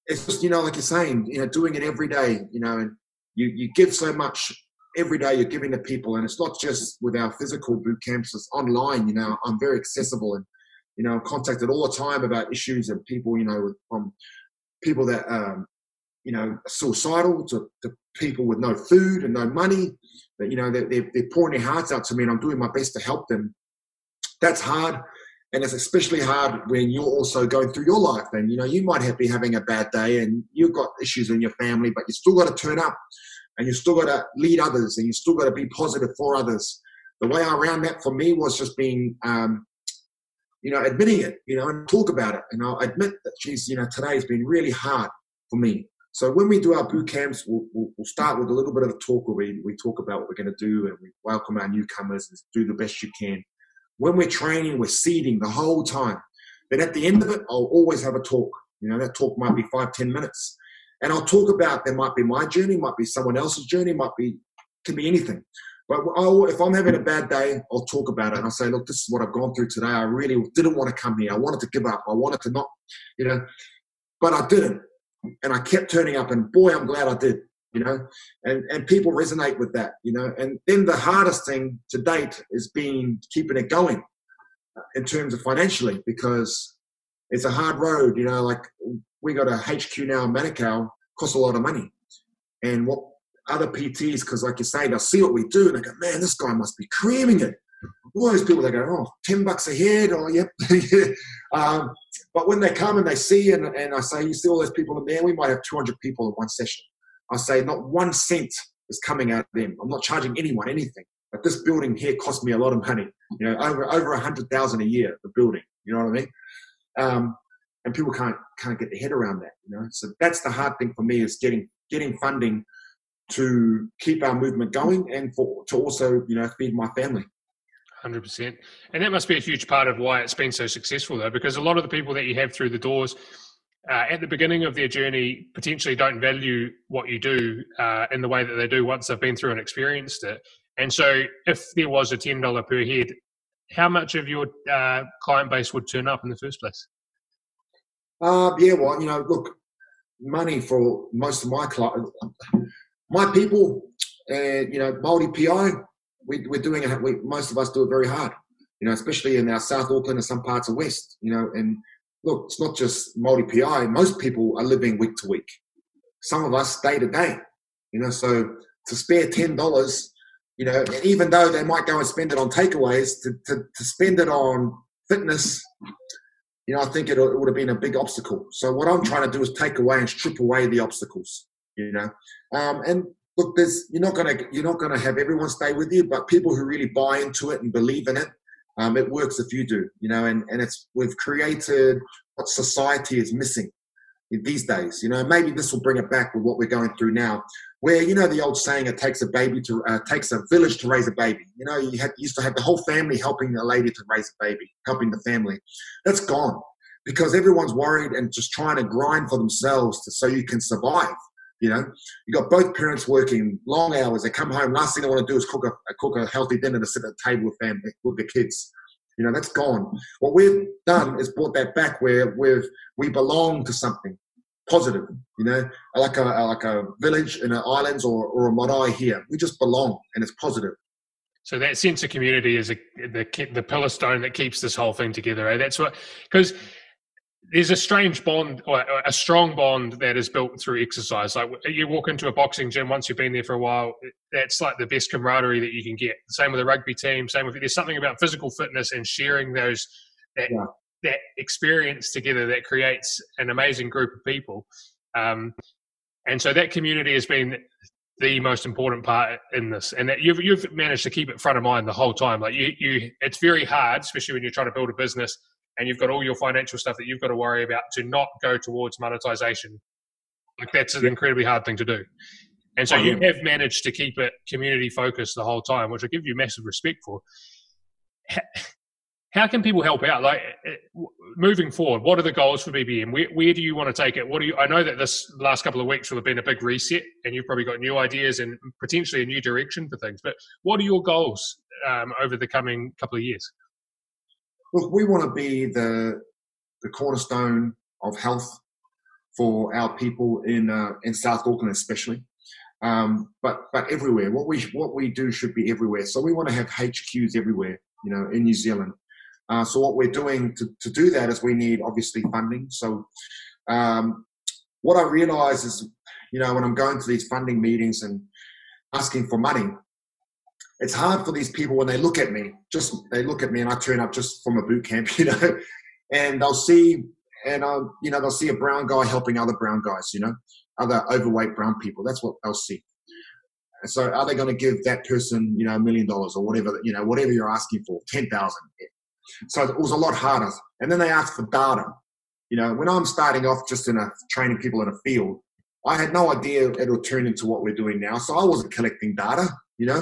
it's just you know, like you're saying, you know, doing it every day. You know, and you you give so much every day. You're giving to people, and it's not just with our physical boot camps. It's online. You know, I'm very accessible, and you know, I'm contacted all the time about issues and people. You know, from people that um, you know suicidal to, to people with no food and no money. But you know, they're, they're pouring their hearts out to me, and I'm doing my best to help them. That's hard and it's especially hard when you're also going through your life and you know you might have, be having a bad day and you've got issues in your family but you still got to turn up and you still got to lead others and you still got to be positive for others the way i ran that for me was just being um, you know admitting it you know and talk about it and i'll admit that geez you know today has been really hard for me so when we do our boot camps we'll, we'll, we'll start with a little bit of a talk where we, we talk about what we're going to do and we welcome our newcomers and do the best you can when we're training, we're seeding the whole time. But at the end of it, I'll always have a talk. You know, that talk might be five, ten minutes. And I'll talk about, there might be my journey, might be someone else's journey, might be, can be anything. But I'll, if I'm having a bad day, I'll talk about it. And I'll say, look, this is what I've gone through today. I really didn't want to come here. I wanted to give up. I wanted to not, you know, but I didn't. And I kept turning up. And boy, I'm glad I did you know, and, and people resonate with that, you know. And then the hardest thing to date is being keeping it going uh, in terms of financially because it's a hard road, you know. Like we got a HQ now in Manukau, costs a lot of money, and what other PTs, because like you say, they'll see what we do and they go, man, this guy must be creaming it. All those people, they go, oh, 10 bucks a head, or oh, yep. um, but when they come and they see, and, and I say, you see all those people in there, we might have 200 people in one session. I say not one cent is coming out of them. I'm not charging anyone anything. But this building here cost me a lot of money. You know, over over a hundred thousand a year. The building. You know what I mean? Um, and people can't can't get their head around that. You know, so that's the hard thing for me is getting getting funding to keep our movement going and for to also you know feed my family. Hundred percent, and that must be a huge part of why it's been so successful, though, because a lot of the people that you have through the doors uh, at the beginning of their journey potentially don't value what you do uh, in the way that they do once they've been through and experienced it. And so, if there was a ten dollar per head, how much of your uh, client base would turn up in the first place? Uh, yeah, well, you know, look, money for most of my clients, my people, and you know, multi PI, we, we're doing it. We, most of us do it very hard. You know, especially in our South Auckland and some parts of West. You know, and look, it's not just multi PI. Most people are living week to week. Some of us day to day. You know, so to spare ten dollars, you know, even though they might go and spend it on takeaways, to, to, to spend it on fitness, you know, I think it, it would have been a big obstacle. So what I'm trying to do is take away and strip away the obstacles. You know, um, and look, there's you're not gonna you're not gonna have everyone stay with you, but people who really buy into it and believe in it um, it works if you do, you know, and, and it's we've created what society is missing these days. You know, maybe this will bring it back with what we're going through now, where you know the old saying, "It takes a baby to uh, takes a village to raise a baby." You know, you, had, used to have the whole family helping a lady to raise a baby, helping the family. That's gone because everyone's worried and just trying to grind for themselves to, so you can survive. You know, you got both parents working long hours. They come home. Last thing they want to do is cook a, cook a healthy dinner to sit at the table with family with the kids. You know, that's gone. What we've done is brought that back where we've we belong to something positive. You know, like a like a village in the islands or, or a marae here. We just belong, and it's positive. So that sense of community is a, the the pillar stone that keeps this whole thing together. Right? That's what because there's a strange bond or a strong bond that is built through exercise. Like you walk into a boxing gym once you've been there for a while, that's like the best camaraderie that you can get. Same with a rugby team. Same with there's something about physical fitness and sharing those that yeah. that experience together that creates an amazing group of people. Um, and so that community has been the most important part in this, and that you've you've managed to keep it front of mind the whole time. Like you, you, it's very hard, especially when you're trying to build a business and you've got all your financial stuff that you've got to worry about to not go towards monetization. Like that's an incredibly hard thing to do. And so you have managed to keep it community focused the whole time, which I give you massive respect for. How can people help out? Like eh, eh, moving forward, what are the goals for BBM? Where, where do you want to take it? What do you? I know that this last couple of weeks will have been a big reset, and you've probably got new ideas and potentially a new direction for things. But what are your goals um, over the coming couple of years? Look, we want to be the the cornerstone of health for our people in uh, in South Auckland, especially. Um, but but everywhere, what we what we do should be everywhere. So we want to have HQs everywhere, you know, in New Zealand. Uh, so what we're doing to, to do that is we need obviously funding. So um, what I realize is, you know, when I'm going to these funding meetings and asking for money, it's hard for these people when they look at me. Just they look at me and I turn up just from a boot camp, you know, and they'll see and um, you know they'll see a brown guy helping other brown guys, you know, other overweight brown people. That's what they'll see. So, are they going to give that person, you know, a million dollars or whatever, you know, whatever you're asking for, ten thousand? So it was a lot harder. And then they asked for data. You know, when I'm starting off just in a training people in a field, I had no idea it'll turn into what we're doing now. So I wasn't collecting data. You know,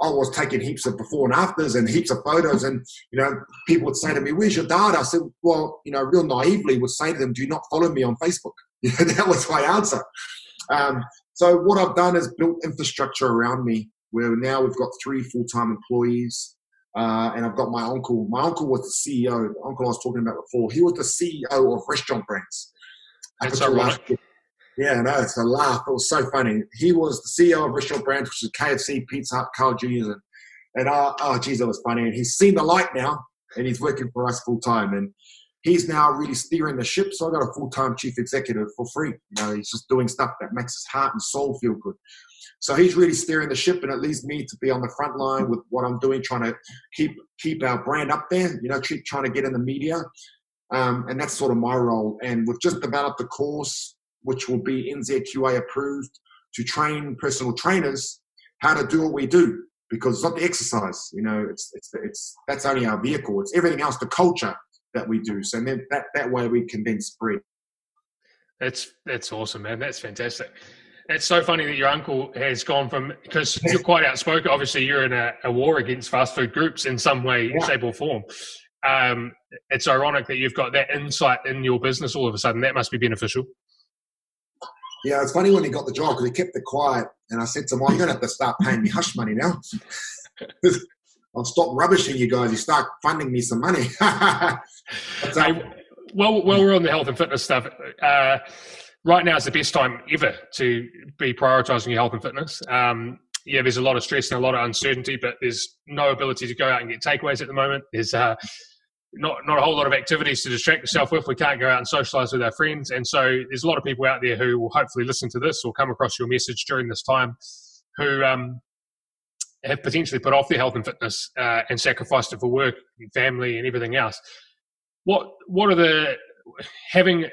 I was taking heaps of before and afters and heaps of photos, and you know, people would say to me, "Where's your data?" I said, "Well, you know, real naively would say to them, do not follow me on Facebook." You know, that was my answer. Um, so what I've done is built infrastructure around me, where now we've got three full-time employees. Uh, and I've got my uncle. My uncle was the CEO. The uncle I was talking about before. He was the CEO of Restaurant Brands. That's ironic. Yeah, no, it's a laugh. It was so funny. He was the CEO of Restaurant Brands, which is KFC, Pizza Hut, Carl Jr.'s, and, and uh, oh, geez, that was funny. And he's seen the light now, and he's working for us full time. And he's now really steering the ship. So I got a full time chief executive for free. You know, he's just doing stuff that makes his heart and soul feel good. So he's really steering the ship, and it leaves me to be on the front line with what I'm doing, trying to keep keep our brand up there. You know, keep trying to get in the media, um, and that's sort of my role. And we've just developed a course which will be NZQA approved to train personal trainers how to do what we do because it's not the exercise. You know, it's it's it's that's only our vehicle. It's everything else, the culture that we do. So then that that way we can then spread. That's that's awesome, man. That's fantastic. It's so funny that your uncle has gone from because you're quite outspoken. Obviously, you're in a, a, war against fast food groups in some way, yeah. shape, or form. Um, it's ironic that you've got that insight in your business all of a sudden. That must be beneficial. Yeah, it's funny when he got the job because he kept it quiet, and I said to him, "You're going to have to start paying me hush money now. I'll stop rubbishing you guys. You start funding me some money." but, uh, hey, well, while we're on the health and fitness stuff. Uh, right now is the best time ever to be prioritizing your health and fitness. Um, yeah, there's a lot of stress and a lot of uncertainty, but there's no ability to go out and get takeaways at the moment. There's uh, not not a whole lot of activities to distract yourself with. We can't go out and socialize with our friends, and so there's a lot of people out there who will hopefully listen to this or come across your message during this time, who um, have potentially put off their health and fitness uh, and sacrificed it for work, and family, and everything else. What what are the having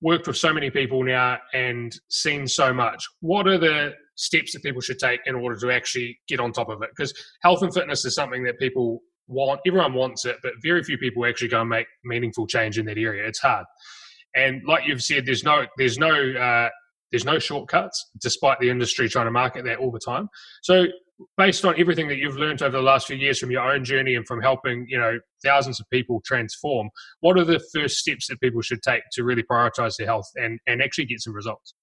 worked with so many people now and seen so much, what are the steps that people should take in order to actually get on top of it? Because health and fitness is something that people want, everyone wants it, but very few people actually go and make meaningful change in that area. It's hard. And like you've said, there's no, there's no, uh, there's no shortcuts, despite the industry trying to market that all the time. So based on everything that you've learned over the last few years from your own journey and from helping you know thousands of people transform what are the first steps that people should take to really prioritize their health and and actually get some results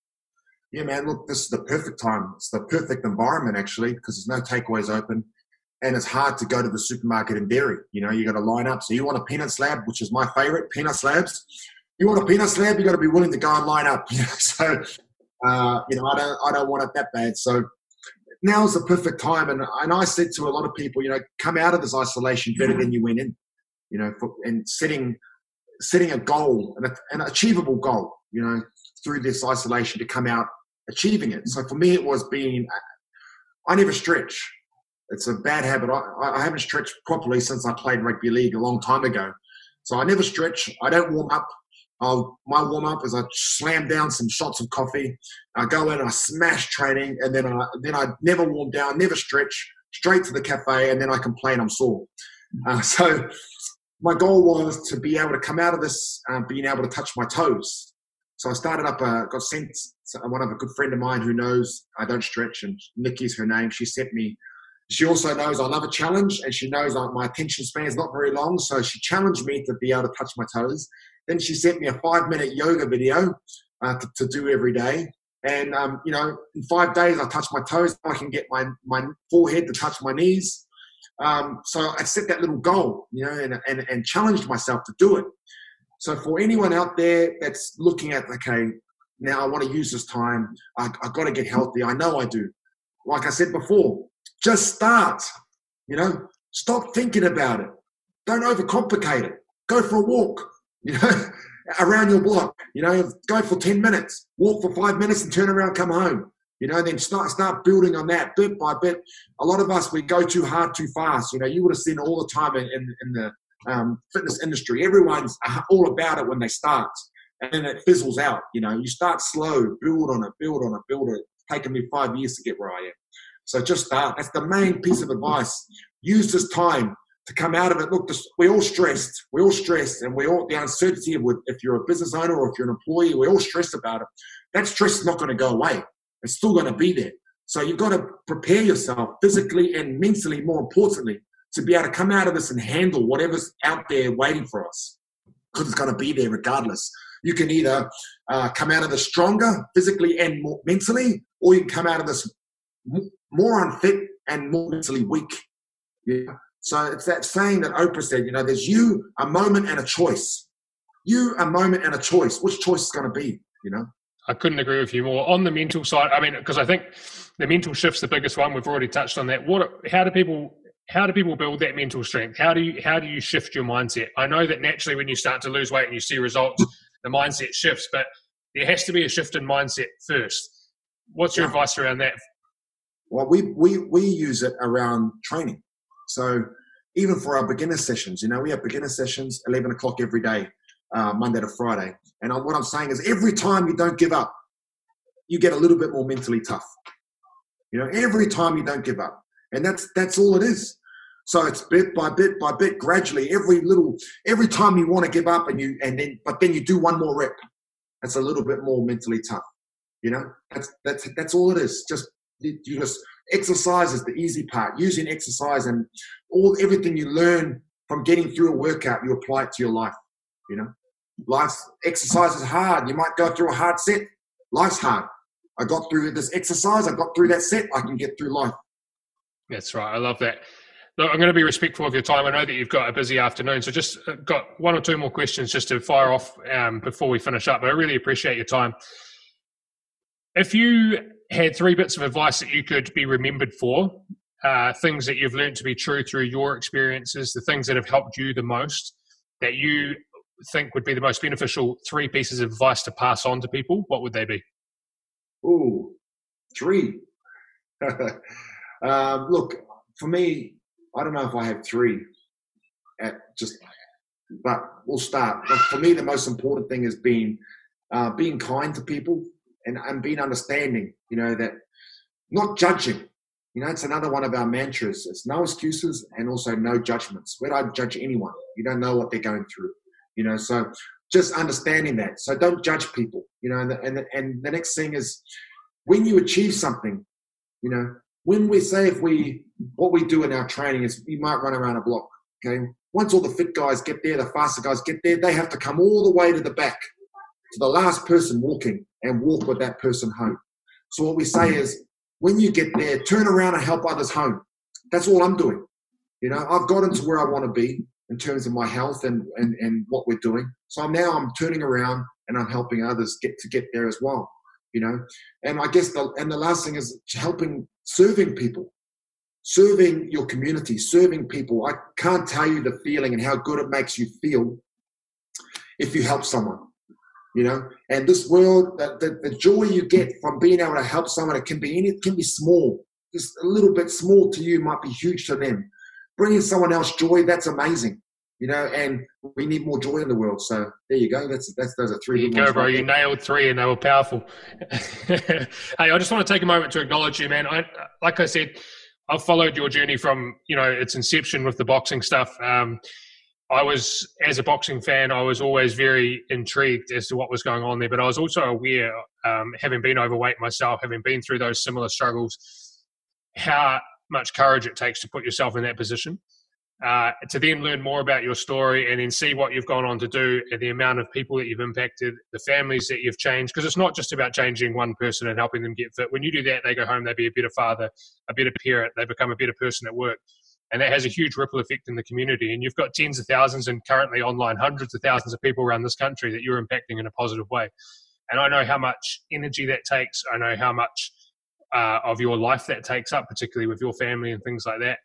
yeah man look this is the perfect time it's the perfect environment actually because there's no takeaways open and it's hard to go to the supermarket and dairy you know you got to line up so you want a peanut slab which is my favorite peanut slabs you want a peanut slab you got to be willing to go and line up so uh, you know i don't i don't want it that bad so now is the perfect time. And, and I said to a lot of people, you know, come out of this isolation better than you went in, you know, for, and setting, setting a goal, an, an achievable goal, you know, through this isolation to come out achieving it. So for me, it was being, I never stretch. It's a bad habit. I, I haven't stretched properly since I played rugby league a long time ago. So I never stretch. I don't warm up. I'll, my warm up is I slam down some shots of coffee. I go in, I smash training, and then I then I never warm down, never stretch, straight to the cafe, and then I complain I'm sore. Uh, so my goal was to be able to come out of this uh, being able to touch my toes. So I started up, a, got sent one of a good friend of mine who knows I don't stretch, and Nikki's her name. She sent me. She also knows I love a challenge, and she knows my attention span is not very long. So she challenged me to be able to touch my toes. Then she sent me a five minute yoga video uh, to, to, do every day. And, um, you know, in five days, I touch my toes. I can get my, my forehead to touch my knees. Um, so I set that little goal, you know, and, and, and challenged myself to do it. So for anyone out there that's looking at, okay, now I want to use this time, I, I've got to get healthy. I know I do. Like I said before, just start, you know, stop thinking about it. Don't overcomplicate it. Go for a walk, you know, around your block, you know, go for 10 minutes, walk for five minutes and turn around, come home. You know, then start start building on that bit by bit. A lot of us we go too hard, too fast. You know, you would have seen all the time in, in, in the um, fitness industry. Everyone's all about it when they start, and then it fizzles out. You know, you start slow, build on it, build on it, build it. It's taken me five years to get where I am. So just start. That's the main piece of advice. Use this time to come out of it. Look, this, we're all stressed. We're all stressed, and we all the uncertainty of if you're a business owner or if you're an employee, we're all stressed about it. That stress is not going to go away. It's still going to be there. So you've got to prepare yourself physically and mentally, more importantly, to be able to come out of this and handle whatever's out there waiting for us. Because it's going to be there regardless. You can either uh, come out of this stronger physically and more mentally, or you can come out of this more unfit and more mentally weak. Yeah. So it's that saying that Oprah said, you know, there's you, a moment, and a choice. You, a moment, and a choice. Which choice is going to be, you know? I couldn't agree with you more. On the mental side, I mean, because I think the mental shift's the biggest one. We've already touched on that. What? How do people? How do people build that mental strength? How do you how do you shift your mindset? I know that naturally, when you start to lose weight and you see results, the mindset shifts, but there has to be a shift in mindset first. What's your yeah. advice around that? Well, we we we use it around training. So even for our beginner sessions, you know, we have beginner sessions eleven o'clock every day uh, Monday to Friday. And what I'm saying is, every time you don't give up, you get a little bit more mentally tough. You know, every time you don't give up, and that's that's all it is. So it's bit by bit by bit, gradually. Every little, every time you want to give up, and you and then, but then you do one more rep. That's a little bit more mentally tough. You know, that's that's that's all it is. Just you just exercise is the easy part. Using exercise and all everything you learn from getting through a workout, you apply it to your life. You know, life's exercise is hard. You might go through a hard set. Life's hard. I got through this exercise. I got through that set. I can get through life. That's right. I love that. Look, I'm going to be respectful of your time. I know that you've got a busy afternoon, so just uh, got one or two more questions just to fire off um, before we finish up. But I really appreciate your time. If you had three bits of advice that you could be remembered for, uh, things that you've learned to be true through your experiences, the things that have helped you the most, that you think would be the most beneficial three pieces of advice to pass on to people, what would they be? Ooh, three. um, look, for me, I don't know if I have three. At just, but we'll start. For me, the most important thing is being uh, being kind to people and, and being understanding. You know that not judging. You know, it's another one of our mantras. It's no excuses and also no judgments. We don't judge anyone. You don't know what they're going through you know so just understanding that so don't judge people you know and the, and the, and the next thing is when you achieve something you know when we say if we what we do in our training is we might run around a block okay once all the fit guys get there the faster guys get there they have to come all the way to the back to the last person walking and walk with that person home so what we say is when you get there turn around and help others home that's all i'm doing you know i've gotten to where i want to be in terms of my health and, and, and what we're doing. So now I'm turning around and I'm helping others get to get there as well, you know. And I guess the and the last thing is helping serving people, serving your community, serving people. I can't tell you the feeling and how good it makes you feel if you help someone, you know. And this world, the, the, the joy you get from being able to help someone, it can be any, it can be small, just a little bit small to you might be huge to them bringing someone else joy, that's amazing. You know, and we need more joy in the world. So there you go. That's that's those are three. There you go, bro. You nailed three, and they were powerful. hey, I just want to take a moment to acknowledge you, man. I, like I said, I've followed your journey from you know its inception with the boxing stuff. Um, I was, as a boxing fan, I was always very intrigued as to what was going on there. But I was also aware, um, having been overweight myself, having been through those similar struggles, how much courage it takes to put yourself in that position. Uh, to then learn more about your story and then see what you've gone on to do and the amount of people that you've impacted, the families that you've changed. Because it's not just about changing one person and helping them get fit. When you do that, they go home, they be a better father, a better parent, they become a better person at work. And that has a huge ripple effect in the community. And you've got tens of thousands and currently online hundreds of thousands of people around this country that you're impacting in a positive way. And I know how much energy that takes. I know how much uh, of your life that takes up, particularly with your family and things like that.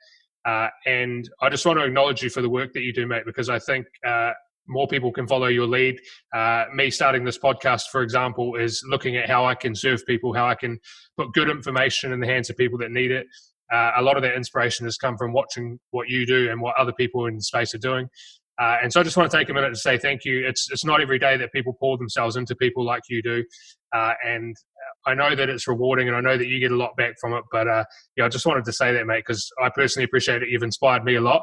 Uh, and I just want to acknowledge you for the work that you do, mate, because I think uh, more people can follow your lead. Uh, me starting this podcast, for example, is looking at how I can serve people, how I can put good information in the hands of people that need it. Uh, a lot of that inspiration has come from watching what you do and what other people in the space are doing. Uh, and so I just want to take a minute to say thank you. It's it's not every day that people pour themselves into people like you do, uh, and I know that it's rewarding, and I know that you get a lot back from it. But uh, yeah, I just wanted to say that, mate, because I personally appreciate it. You've inspired me a lot,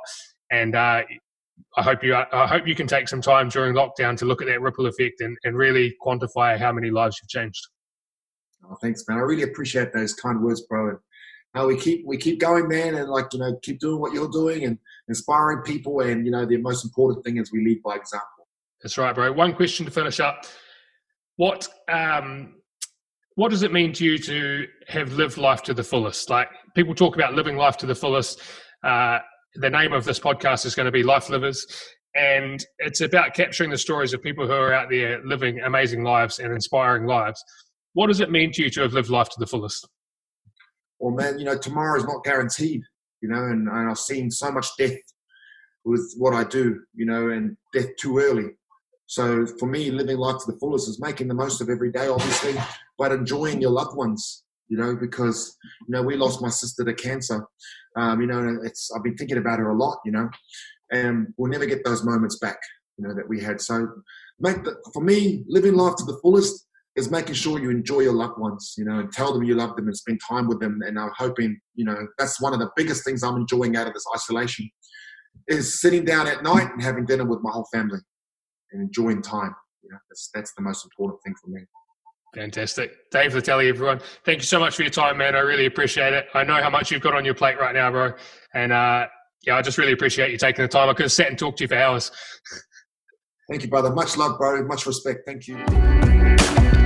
and uh, I hope you I hope you can take some time during lockdown to look at that ripple effect and, and really quantify how many lives you've changed. Oh, thanks, man. I really appreciate those kind words, bro. How we keep we keep going, man, and like you know, keep doing what you're doing and inspiring people. And you know, the most important thing is we lead by example. That's right, bro. One question to finish up: What um, what does it mean to you to have lived life to the fullest? Like people talk about living life to the fullest. Uh, the name of this podcast is going to be Life Livers, and it's about capturing the stories of people who are out there living amazing lives and inspiring lives. What does it mean to you to have lived life to the fullest? Well, man, you know, tomorrow is not guaranteed, you know, and, and I've seen so much death with what I do, you know, and death too early. So for me, living life to the fullest is making the most of every day, obviously, but enjoying your loved ones, you know, because, you know, we lost my sister to cancer. Um, you know, it's, I've been thinking about her a lot, you know, and we'll never get those moments back, you know, that we had. So make the, for me, living life to the fullest is making sure you enjoy your loved ones, you know, and tell them you love them and spend time with them. And I'm hoping, you know, that's one of the biggest things I'm enjoying out of this isolation is sitting down at night and having dinner with my whole family and enjoying time. You know, that's, that's the most important thing for me. Fantastic. Dave Letele, everyone. Thank you so much for your time, man. I really appreciate it. I know how much you've got on your plate right now, bro. And uh, yeah, I just really appreciate you taking the time. I could have sat and talked to you for hours. Thank you, brother. Much love, bro. Much respect. Thank you.